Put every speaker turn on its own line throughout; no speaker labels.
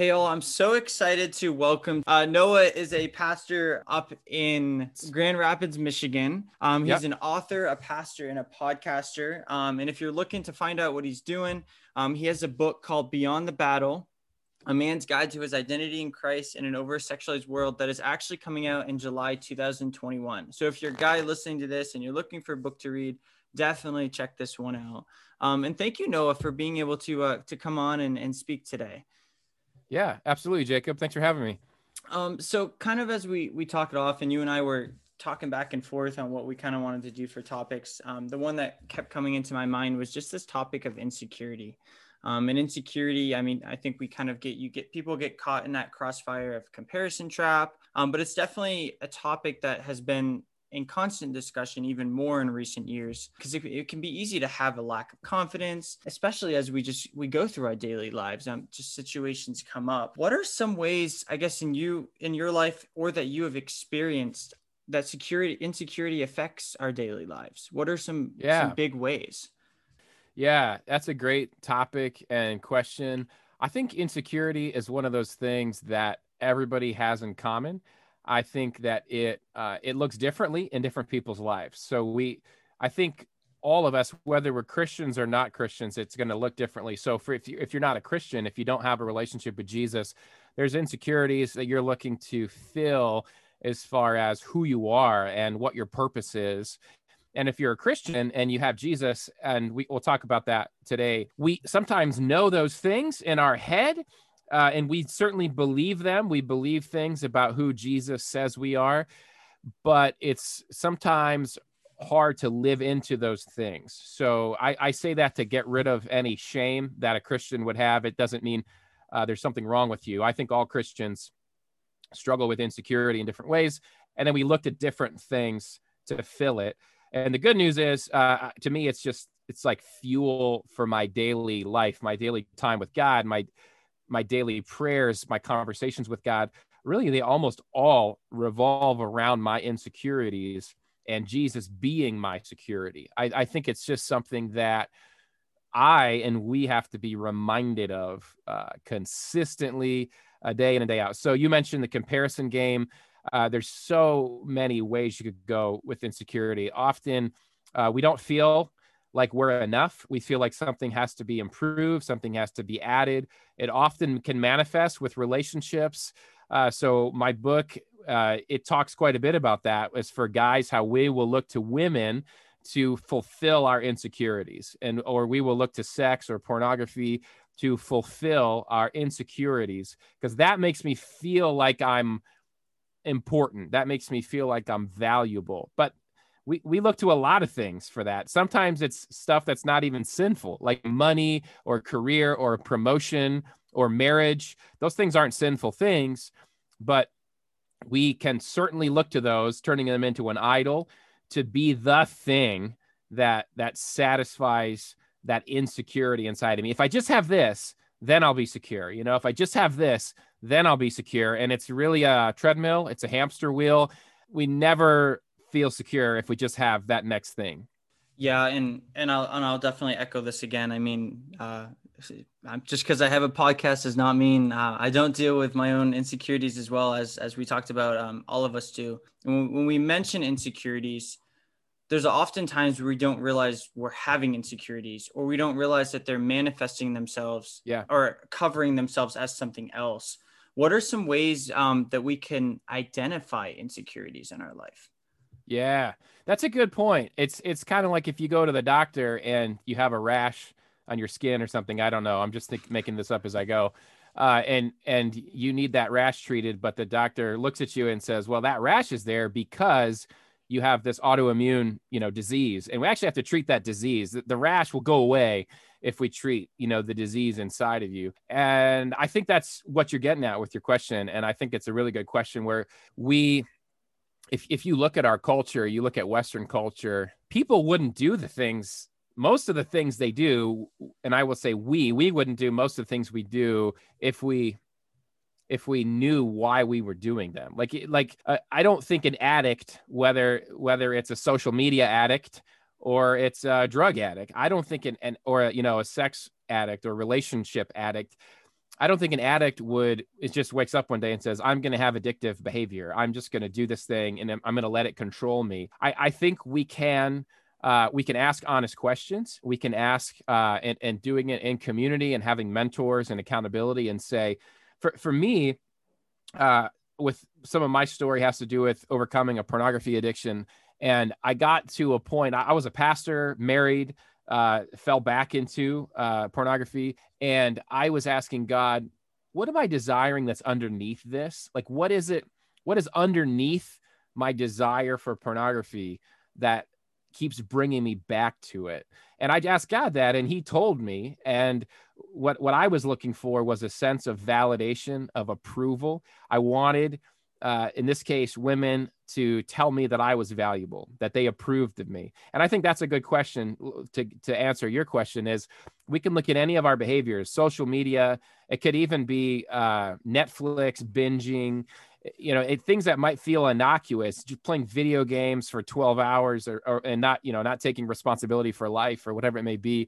Hey, all, I'm so excited to welcome uh, Noah is a pastor up in Grand Rapids, Michigan. Um, he's yep. an author, a pastor, and a podcaster. Um, and if you're looking to find out what he's doing, um, he has a book called Beyond the Battle, a man's guide to his identity in Christ in an over-sexualized world that is actually coming out in July 2021. So if you're a guy listening to this and you're looking for a book to read, definitely check this one out. Um, and thank you, Noah, for being able to uh, to come on and, and speak today.
Yeah, absolutely, Jacob. Thanks for having me.
Um, so kind of as we we talk it off, and you and I were talking back and forth on what we kind of wanted to do for topics. Um, the one that kept coming into my mind was just this topic of insecurity. Um, and insecurity, I mean, I think we kind of get you get people get caught in that crossfire of comparison trap. Um, but it's definitely a topic that has been in constant discussion even more in recent years because it, it, can be easy to have a lack of confidence especially as we just we go through our daily lives um, just situations come up. What are some ways i guess in you in your life or that you have experienced that security insecurity affects our daily lives? What are some, yeah. some big ways?
Yeah that's a great topic and question. I think insecurity is one of those things that everybody has in common I think that it uh, it looks differently in different people's lives. So we, I think all of us, whether we're Christians or not Christians, it's going to look differently. So for if you if you're not a Christian, if you don't have a relationship with Jesus, there's insecurities that you're looking to fill as far as who you are and what your purpose is. And if you're a Christian and you have Jesus, and we, will talk about that today, we sometimes know those things in our head uh, and we certainly believe them. We believe things about who Jesus says we are, but it's sometimes hard to live into those things. So I, I say that to get rid of any shame that a Christian would have. It doesn't mean uh, there's something wrong with you. I think all Christians struggle with insecurity in different ways. And then we looked at different things to fill it. And the good news is, uh, to me, it's just, it's like fuel for my daily life, my daily time with God, my my daily prayers, my conversations with God, really they almost all revolve around my insecurities and Jesus being my security. I, I think it's just something that I and we have to be reminded of uh, consistently, a day in and day out. So you mentioned the comparison game. Uh, there's so many ways you could go with insecurity. Often uh, we don't feel like we're enough. We feel like something has to be improved, something has to be added. It often can manifest with relationships. Uh, so my book, uh, it talks quite a bit about that. As for guys, how we will look to women to fulfill our insecurities, and or we will look to sex or pornography to fulfill our insecurities, because that makes me feel like I'm important. That makes me feel like I'm valuable. But we, we look to a lot of things for that. Sometimes it's stuff that's not even sinful, like money or career or promotion or marriage. Those things aren't sinful things, but we can certainly look to those, turning them into an idol to be the thing that that satisfies that insecurity inside of me. If I just have this, then I'll be secure. You know, if I just have this, then I'll be secure. And it's really a treadmill, it's a hamster wheel. We never feel secure if we just have that next thing.
Yeah, and and I'll and I'll definitely echo this again. I mean, uh, just because I have a podcast does not mean uh, I don't deal with my own insecurities as well as as we talked about. Um, all of us do. When, when we mention insecurities, there's often times where we don't realize we're having insecurities, or we don't realize that they're manifesting themselves,
yeah,
or covering themselves as something else. What are some ways um, that we can identify insecurities in our life?
Yeah, that's a good point. It's it's kind of like if you go to the doctor and you have a rash on your skin or something. I don't know. I'm just think, making this up as I go. Uh, and and you need that rash treated, but the doctor looks at you and says, "Well, that rash is there because you have this autoimmune, you know, disease, and we actually have to treat that disease. The, the rash will go away if we treat, you know, the disease inside of you." And I think that's what you're getting at with your question, and I think it's a really good question where we if if you look at our culture, you look at Western culture, people wouldn't do the things most of the things they do and i will say we we wouldn't do most of the things we do if we if we knew why we were doing them. Like like uh, i don't think an addict whether whether it's a social media addict or it's a drug addict i don't think an, an or a, you know a sex addict or relationship addict I don't think an addict would it just wakes up one day and says, I'm going to have addictive behavior. I'm just going to do this thing and I'm, going to let it control me. I, I think we can uh, we can ask honest questions. We can ask uh, and, and doing it in community and having mentors and accountability and say, for, for me, uh, with some of my story has to do with overcoming a pornography addiction. And I got to a point, I, I was a pastor, married, uh, fell back into uh, pornography. And I was asking God, what am I desiring that's underneath this? Like, what is it? What is underneath my desire for pornography that keeps bringing me back to it. And I asked God that, and He told me. And what what I was looking for was a sense of validation, of approval. I wanted, uh, in this case, women to tell me that I was valuable, that they approved of me. And I think that's a good question to to answer your question. Is we can look at any of our behaviors, social media. It could even be uh, Netflix binging you know it, things that might feel innocuous just playing video games for 12 hours or, or and not you know not taking responsibility for life or whatever it may be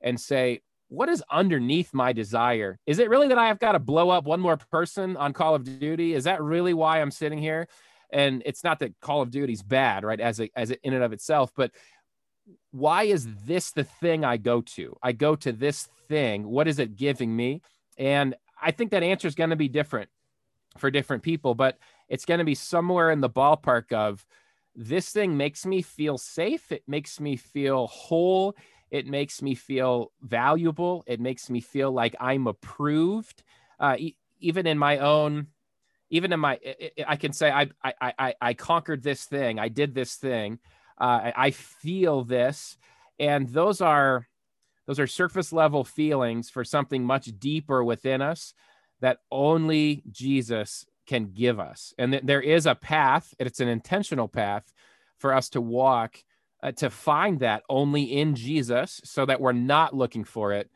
and say what is underneath my desire? Is it really that i have got to blow up one more person on call of duty? Is that really why i'm sitting here? And it's not that call of duty's bad right as a, as a, in and of itself but why is this the thing i go to? I go to this thing. What is it giving me? And i think that answer is going to be different for different people, but it's going to be somewhere in the ballpark of this thing makes me feel safe. It makes me feel whole. It makes me feel valuable. It makes me feel like I'm approved. Uh, e- even in my own, even in my, I can say I, I, I, I conquered this thing. I did this thing. Uh, I, I feel this, and those are, those are surface level feelings for something much deeper within us that only Jesus can give us. And th- there is a path, it's an intentional path for us to walk uh, to find that only in Jesus so that we're not looking for it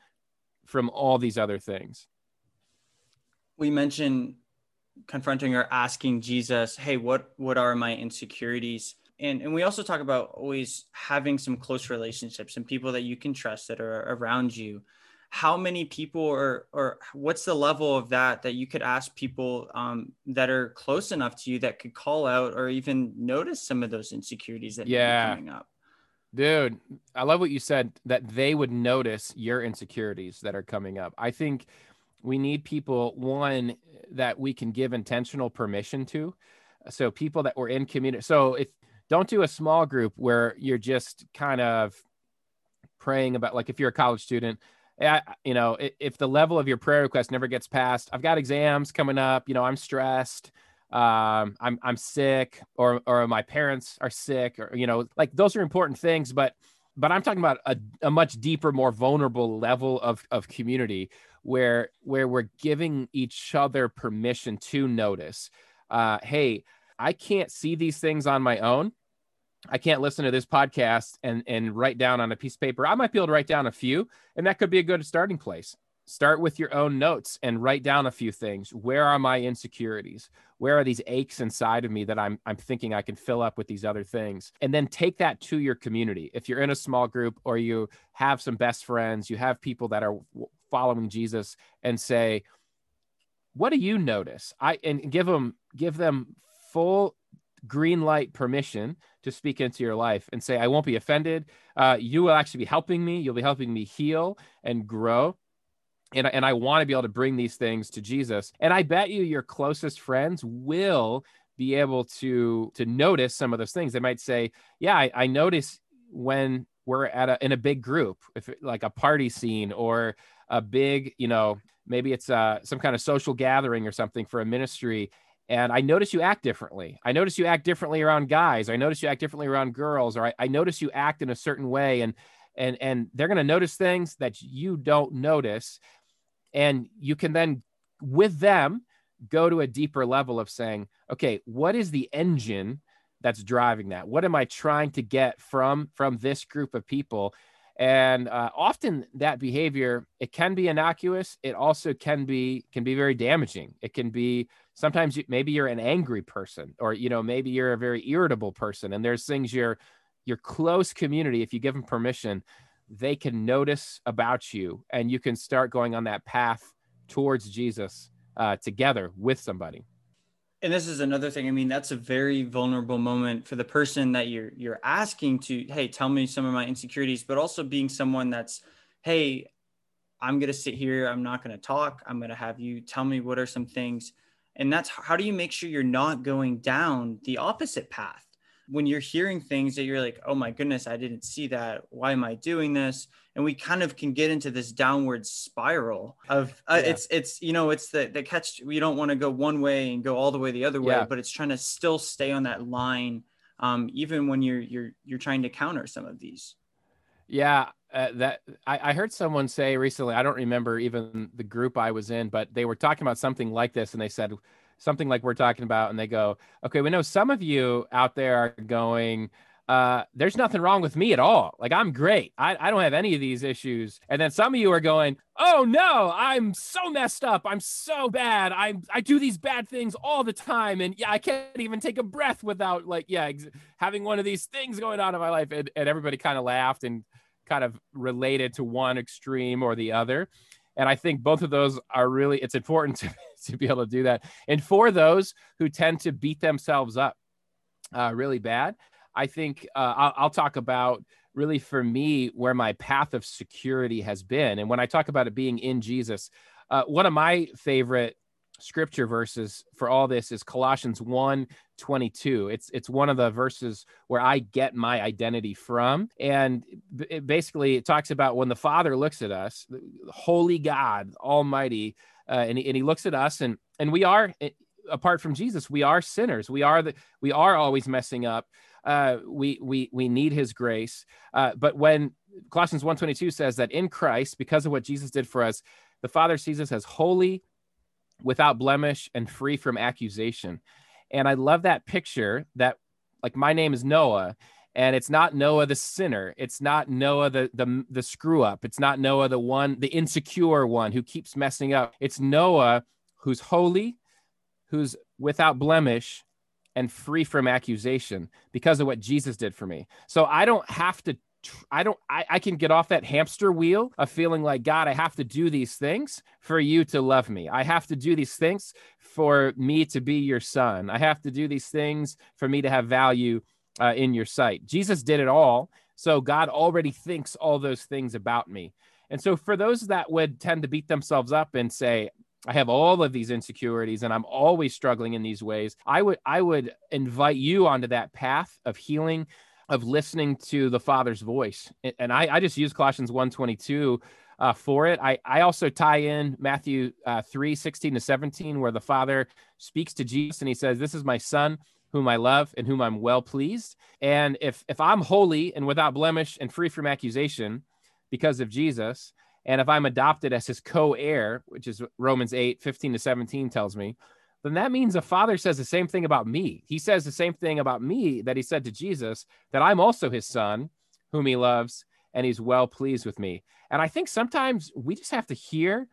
from all these other things.
We mentioned confronting or asking Jesus, "Hey, what what are my insecurities?" And and we also talk about always having some close relationships and people that you can trust that are around you how many people or or what's the level of that that you could ask people um, that are close enough to you that could call out or even notice some of those insecurities that yeah coming up
dude i love what you said that they would notice your insecurities that are coming up i think we need people one that we can give intentional permission to so people that were in community so if don't do a small group where you're just kind of praying about like if you're a college student eh, I, you know, if the level of your prayer request never gets passed, I've got exams coming up. You know, I'm stressed. Um, I'm I'm sick, or or my parents are sick, or you know, like those are important things. But but I'm talking about a, a much deeper, more vulnerable level of of community where where we're giving each other permission to notice. Uh, hey, I can't see these things on my own. I can't listen to this podcast and and write down on a piece of paper. I might be able to write down a few, and that could be a good starting place. Start with your own notes and write down a few things. Where are my insecurities? Where are these aches inside of me that I'm I'm thinking I can fill up with these other things? And then take that to your community. If you're in a small group or you have some best friends, you have people that are following Jesus and say, "What do you notice?" I and give them give them full green light permission to speak into your life and say, I won't be offended. Uh, you will actually be helping me. You'll be helping me heal and grow. And, and I want to be able to bring these things to Jesus. And I bet you your closest friends will be able to to notice some of those things. They might say, Yeah, I, I notice when we're at a in a big group, if it, like a party scene or a big, you know, maybe it's uh, some kind of social gathering or something for a ministry and I notice you act differently. I notice you act differently around guys. I notice you act differently around girls, or I, I notice you act in a certain way, and and and they're going to notice things that you don't notice, and you can then with them go to a deeper level of saying, okay, what is the engine that's driving that? What am I trying to get from from this group of people? and uh, often that behavior it can be innocuous it also can be can be very damaging it can be sometimes you, maybe you're an angry person or you know maybe you're a very irritable person and there's things your your close community if you give them permission they can notice about you and you can start going on that path towards Jesus uh, together with somebody.
And this is another thing. I mean, that's a very vulnerable moment for the person that you're you're asking to, hey, tell me some of my insecurities, but also being someone that's, hey, I'm gonna sit here, I'm not gonna talk, I'm gonna have you tell me what are some things. And that's how do you make sure you're not going down the opposite path? When you're hearing things that you're like, oh my goodness, I didn't see that. Why am I doing this? And we kind of can get into this downward spiral of uh, yeah. it's it's you know it's the the catch. We don't want to go one way and go all the way the other way, yeah. but it's trying to still stay on that line, um, even when you're you're you're trying to counter some of these.
Yeah, uh, that I, I, heard someone say recently. I don't remember even the group I was in, but they were talking about something like this, and they said something like we're talking about, and they go, okay, we know some of you out there are going, uh, there's nothing wrong with me at all. Like I'm great. I, I don't have any of these issues. And then some of you are going, oh no, I'm so messed up. I'm so bad. I I do these bad things all the time, and yeah, I can't even take a breath without like yeah ex- having one of these things going on in my life. And, and everybody kind of laughed and kind of related to one extreme or the other. And I think both of those are really, it's important to, to be able to do that. And for those who tend to beat themselves up uh, really bad, I think uh, I'll, I'll talk about really for me where my path of security has been. And when I talk about it being in Jesus, uh, one of my favorite scripture verses for all this is Colossians 1 22. It's it's one of the verses where I get my identity from. And it basically it talks about when the Father looks at us, holy God, almighty, uh, and, he, and he looks at us and and we are eh, apart from Jesus, we are sinners. We are the we are always messing up. Uh, we we we need his grace. Uh, but when Colossians 1:22 says that in Christ, because of what Jesus did for us, the Father sees us as holy, without blemish and free from accusation. And I love that picture that like my name is Noah and it's not Noah the sinner. It's not Noah the the the screw up. It's not Noah the one the insecure one who keeps messing up. It's Noah who's holy, who's without blemish and free from accusation because of what Jesus did for me. So I don't have to I don't, I, I can get off that hamster wheel of feeling like, God, I have to do these things for you to love me. I have to do these things for me to be your son. I have to do these things for me to have value uh, in your sight. Jesus did it all. So God already thinks all those things about me. And so for those that would tend to beat themselves up and say, I have all of these insecurities and I'm always struggling in these ways. I would I would invite you onto that path of healing of listening to the Father's voice. And I, I just use Colossians 122 uh, for it. I, I also tie in Matthew uh, 3 16 to 17, where the Father speaks to Jesus and he says, This is my Son whom I love and whom I'm well pleased. And if if I'm holy and without blemish and free from accusation because of Jesus, and if I'm adopted as his co-heir, which is Romans 8, 15 to 17 tells me, then that means the Father says the same thing about me. He says the same thing about me that he said to Jesus, that I'm also his son, whom he loves, and he's well pleased with me. And I think sometimes we just have to hear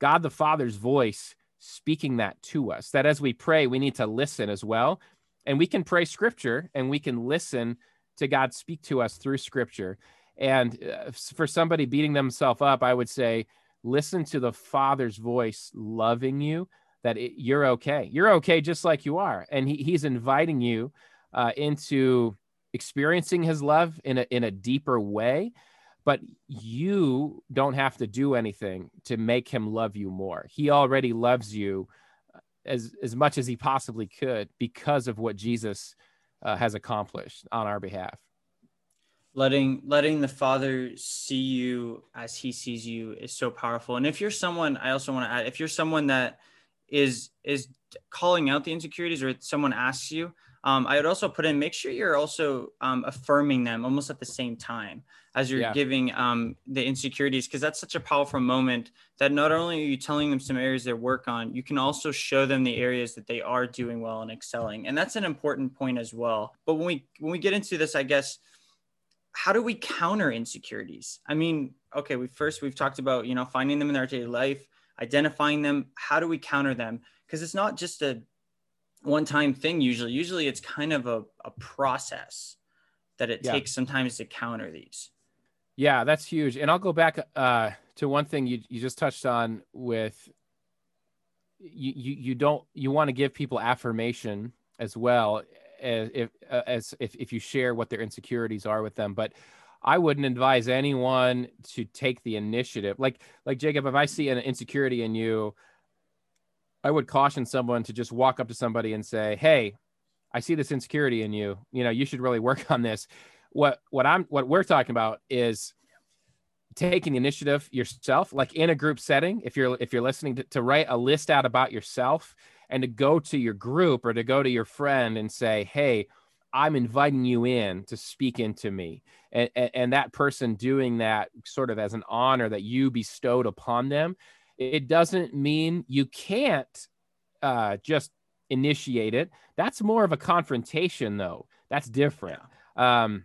God the Father's voice speaking that to us, that as we pray, we need to listen as well. And we can pray scripture and we can listen to God speak to us through scripture. And uh, for somebody beating themselves up, I would say, listen to the Father's voice loving you that it, you're okay. You're okay just like you are. And he, he's inviting you uh, into experiencing his love in a, in a deeper way. But you don't have to do anything to make him love you more. He already loves you uh, as, as much as he possibly could because of what Jesus uh, has accomplished on our behalf
letting letting the father see you as he sees you is so powerful and if you're someone i also want to add if you're someone that is is calling out the insecurities or someone asks you um, i would also put in make sure you're also um, affirming them almost at the same time as you're yeah. giving um, the insecurities because that's such a powerful moment that not only are you telling them some areas they work on you can also show them the areas that they are doing well and excelling. And that's an important point as well. But when we when we get into this i guess how do we counter insecurities? I mean okay we first we've talked about you know finding them in their daily life identifying them how do we counter them? Because it's not just a one time thing usually. Usually it's kind of a, a process that it yeah. takes sometimes to counter these.
Yeah that's huge. And i'll go back uh, to one thing you, you just touched on with you you, you don't you want to give people affirmation as well as if uh, as if, if you share what their insecurities are with them. But i wouldn't advise anyone to take the initiative. Like like jacob if i see an insecurity in you i would caution someone to just walk up to somebody and say hey i see this insecurity in you. You know you should really work on this. What what i'm what we're talking about is taking the initiative yourself. Like in a group setting if you're if you're listening to, to write a list out about yourself and to go to your group or to go to your friend and say hey i'm inviting you in to speak into me. And, and, and that person doing that sort of as an honor that you bestowed upon them it doesn't mean you can't uh, just initiate it. That's more of a confrontation though. That's different. Yeah. um,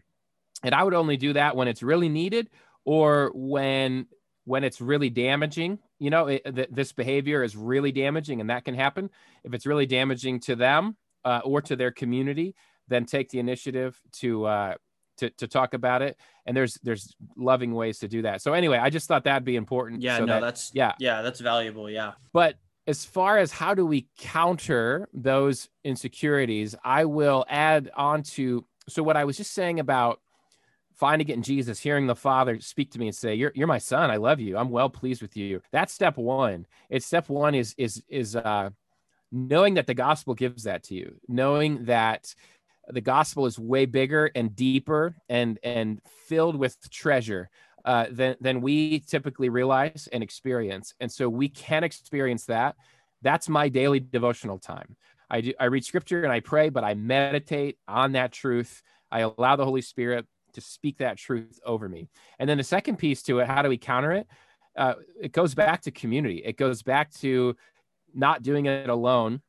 and i would only do that when it's really needed or when when it's really damaging. You know it, th- this behavior is really damaging and that can happen. If it's really damaging to them uh, or to their community then take the initiative to uh, to, to talk about it and there's there's loving ways to do that so anyway i just thought that'd be important
yeah
so
no
that,
that's
yeah
yeah that's valuable yeah
but as far as how do we counter those insecurities i will add on to so what i was just saying about finding it in Jesus, hearing the Father speak to me and say, "You're you're my son. I love you. I'm well pleased with you." That's step one. It's step one is is is uh, knowing that the gospel gives that to you, knowing that the gospel is way bigger and deeper and and filled with treasure uh, than than we typically realize and experience. And so we can experience that. That's my daily devotional time. I do I read scripture and I pray, but I meditate on that truth. I allow the Holy Spirit to speak that truth over me. And then the second piece to it, how do we counter it? Uh, it goes back to community. It goes back to not doing it alone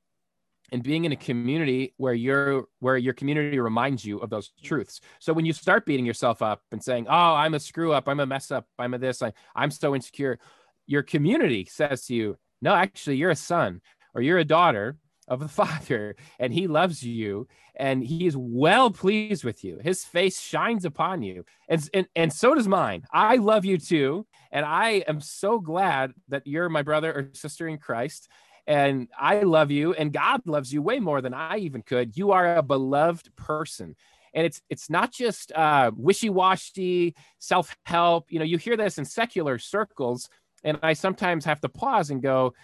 and being in a community where your where your community reminds you of those truths. So when you start beating yourself up and saying, "Oh, I'm a screw up, I'm a mess up, I'm a this, I, I'm so insecure," your community says to you, "No, actually, you're a son or you're a daughter of the Father, and He loves you, and He is well pleased with you. His face shines upon you, and and, and so does mine. I love you too, and I am so glad that you're my brother or sister in Christ. And I love you, and God loves you way more than I even could. You are a beloved person, and it's it's not just uh, wishy-washy self-help. You know, you hear this in secular circles, and I sometimes have to pause and go,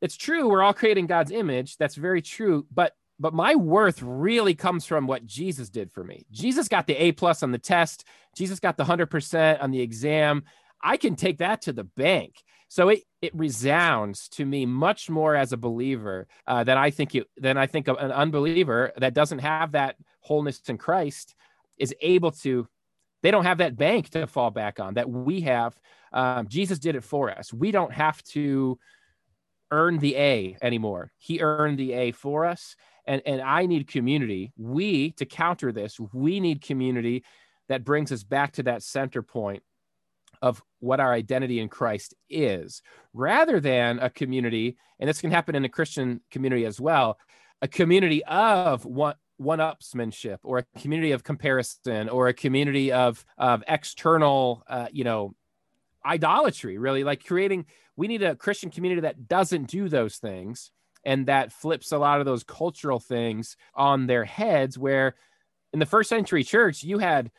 it's true we're all creating god's image. That's very true. But but my worth really comes from what jesus did for me. Jesus got the a plus on the test. Jesus got the 100% on the exam. I can take that to the bank. So it it resounds to me much more as a believer uh, than i think it than i think an unbeliever that doesn't have that wholeness in christ is able to they don't have that bank to fall back on that we have um, jesus did it for us we don't have to earn the A anymore. He earned the A for us. And, and I need community. We, to counter this, we need community that brings us back to that center point of what our identity in Christ is, rather than a community, and this can happen in a Christian community as well, a community of one one upsmanship or a community of comparison or a community of of external uh, you know idolatry really. Like creating we need a Christian community that doesn't do those things and that flips a lot of those cultural things on their heads where in the first century church you had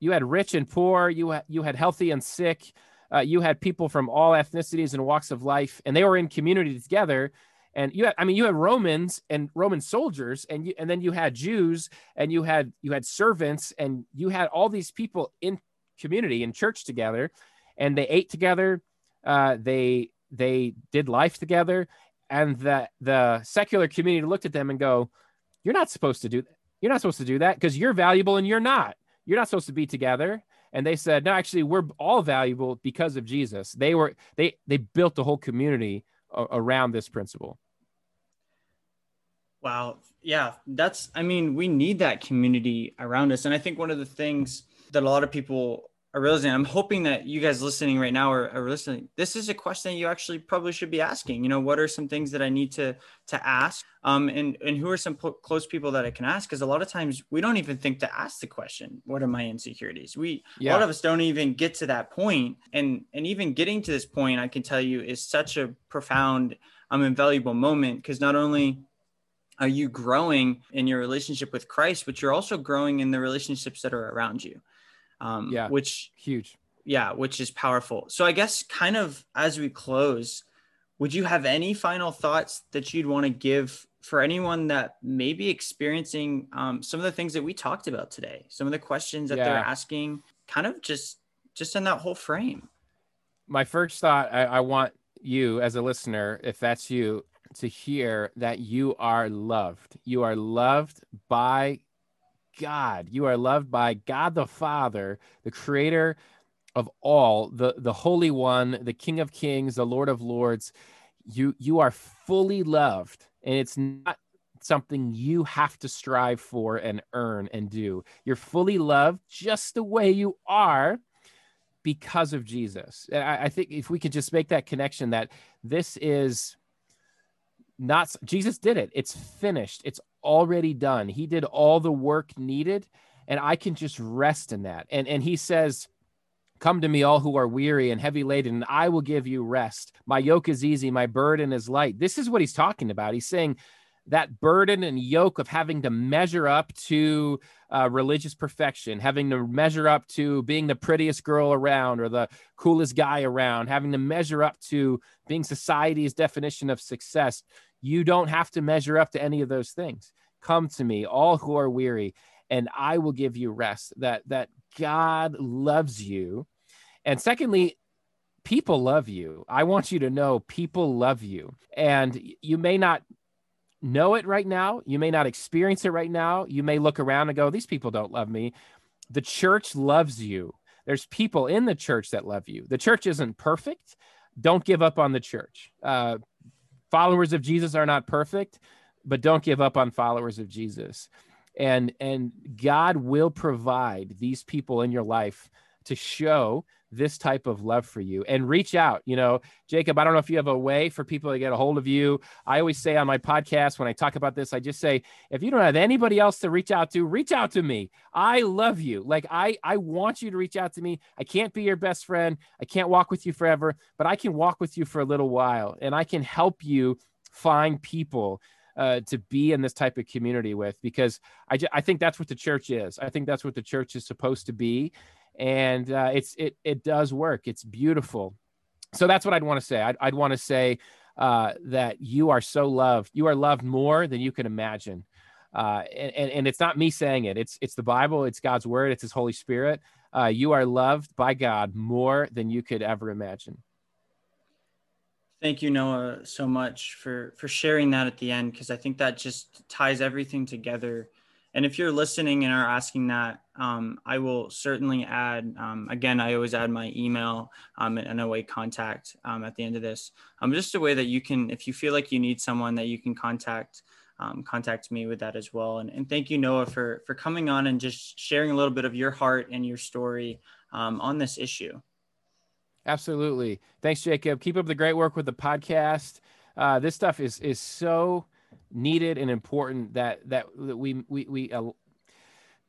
you had rich and poor you had you had healthy and sick uh, you had people from all ethnicities and walks of life and they were in community together and you had i mean you had romans and roman soldiers and you and then you had jews and you had you had servants and you had all these people in community in church together and they ate together uh, they they did life together, and the the secular community looked at them and go, "You're not supposed to do that. You're not supposed to do that because you're valuable and you're not. You're not supposed to be together." And they said, "No, actually, we're all valuable because of Jesus." They were they they built the whole community around this principle.
Wow. Yeah, that's I mean, we need that community around us. And I think one of the things that a lot of people are realizing i'm hoping that you guys listening right now are, are, listening. This is a question that you actually probably should be asking. You know what are some things that i need to to ask? Um and and who are some po- close people that i can ask? Because a lot of times we don't even think to ask the question what are my insecurities? We yeah. a lot of us don't even get to that point. And and even getting to this point i can tell you is such a profound um invaluable moment because not only are you growing in your relationship with christ but you're also growing in the relationships that are around you
um, yeah,
which
huge.
Yeah, which is powerful. So I guess kind of as we close, would you have any final thoughts that you'd want to give for anyone that may be experiencing um, some of the things that we talked about today, some of the questions that yeah. they're asking, kind of just just in that whole frame?
My first thought, I, I want you as a listener, if that's you, to hear that you are loved. You are loved by God. You are loved by God the Father, the creator of all, the, the Holy One, the King of Kings, the Lord of Lords. You, you are fully loved. And it's not something you have to strive for and earn and do. You're fully loved just the way you are because of Jesus. I, I think if we could just make that connection that this is not Jesus did it. It's finished. It's already done. He did all the work needed, and I can just rest in that. And and he says, Come to me, all who are weary and heavy laden, and I will give you rest. My yoke is easy, my burden is light. This is what he's talking about. He's saying that burden and yoke of having to measure up to uh, religious perfection, having to measure up to being the prettiest girl around or the coolest guy around, having to measure up to being society's definition of success. You don't have to measure up to any of those things. Come to me, all who are weary, and I will give you rest. That that God loves you. And secondly, people love you. I want you to know people love you. And you may not know it right now. You may not experience it right now. You may look around and go, these people don't love me. The church loves you. There's people in the church that love you. The church isn't perfect. Don't give up on the church. Uh, followers of Jesus are not perfect, but don't give up on followers of Jesus. And and God will provide these people in your life to show this type of love for you and reach out. You know, Jacob, I don't know if you have a way for people to get a hold of you. I always say on my podcast when I talk about this, I just say, if you don't have anybody else to reach out to, reach out to me. I love you. Like I I want you to reach out to me. I can't be your best friend. I can't walk with you forever, but I can walk with you for a little while and I can help you find people uh, to be in this type of community with because I, I think that's what the church is. I think that's what the church is supposed to be and uh, it's it it does work. It's beautiful. So that's what I'd want to say. I'd, I'd want to say uh, that you are so loved. You are loved more than you can imagine. Uh, and, and, and it's not me saying it. It's it's the Bible. It's God's word. It's His Holy Spirit. Uh, you are loved by God more than you could ever imagine.
Thank you, Noah, so much for for sharing that at the end because I think that just ties everything together and if you're listening and are asking that, um, I will certainly add. Um, again, I always add my email um, and a way contact um, at the end of this. Um, just a way that you can, if you feel like you need someone, that you can contact um, contact me with that as well. And, and thank you, Noah, for for coming on and just sharing a little bit of your heart and your story on this issue.
Absolutely. Thanks, Jacob. Keep up the great work with the podcast. Uh, this stuff is is so needed and important that that, that we we we uh,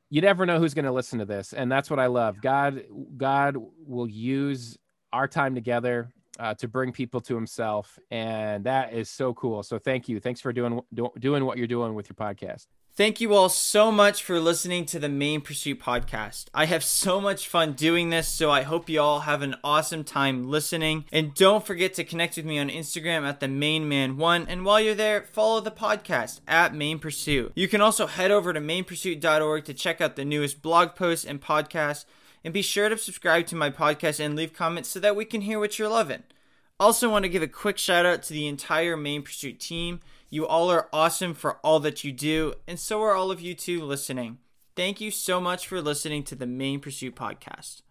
you never know who's going to listen to this and that's what i love. God god will use our time together uh, to bring people to himself and that is so cool so thank you thanks for doing do, doing what you're doing with your podcast
Thank you all so much for listening to the Main Pursuit podcast. I have so much fun doing this, so I hope you all have an awesome time listening. And don't forget to connect with me on Instagram at the Main Man One. And while you're there, follow the podcast at Main Pursuit. You can also head over to mainpursuit.org to check out the newest blog posts and podcasts. And be sure to subscribe to my podcast and leave comments so that we can hear what you're loving. Also, want to give a quick shout out to the entire Main Pursuit team. You all are awesome for all that you do, and so are all of you too listening. Thank you so much for listening to the Main Pursuit podcast.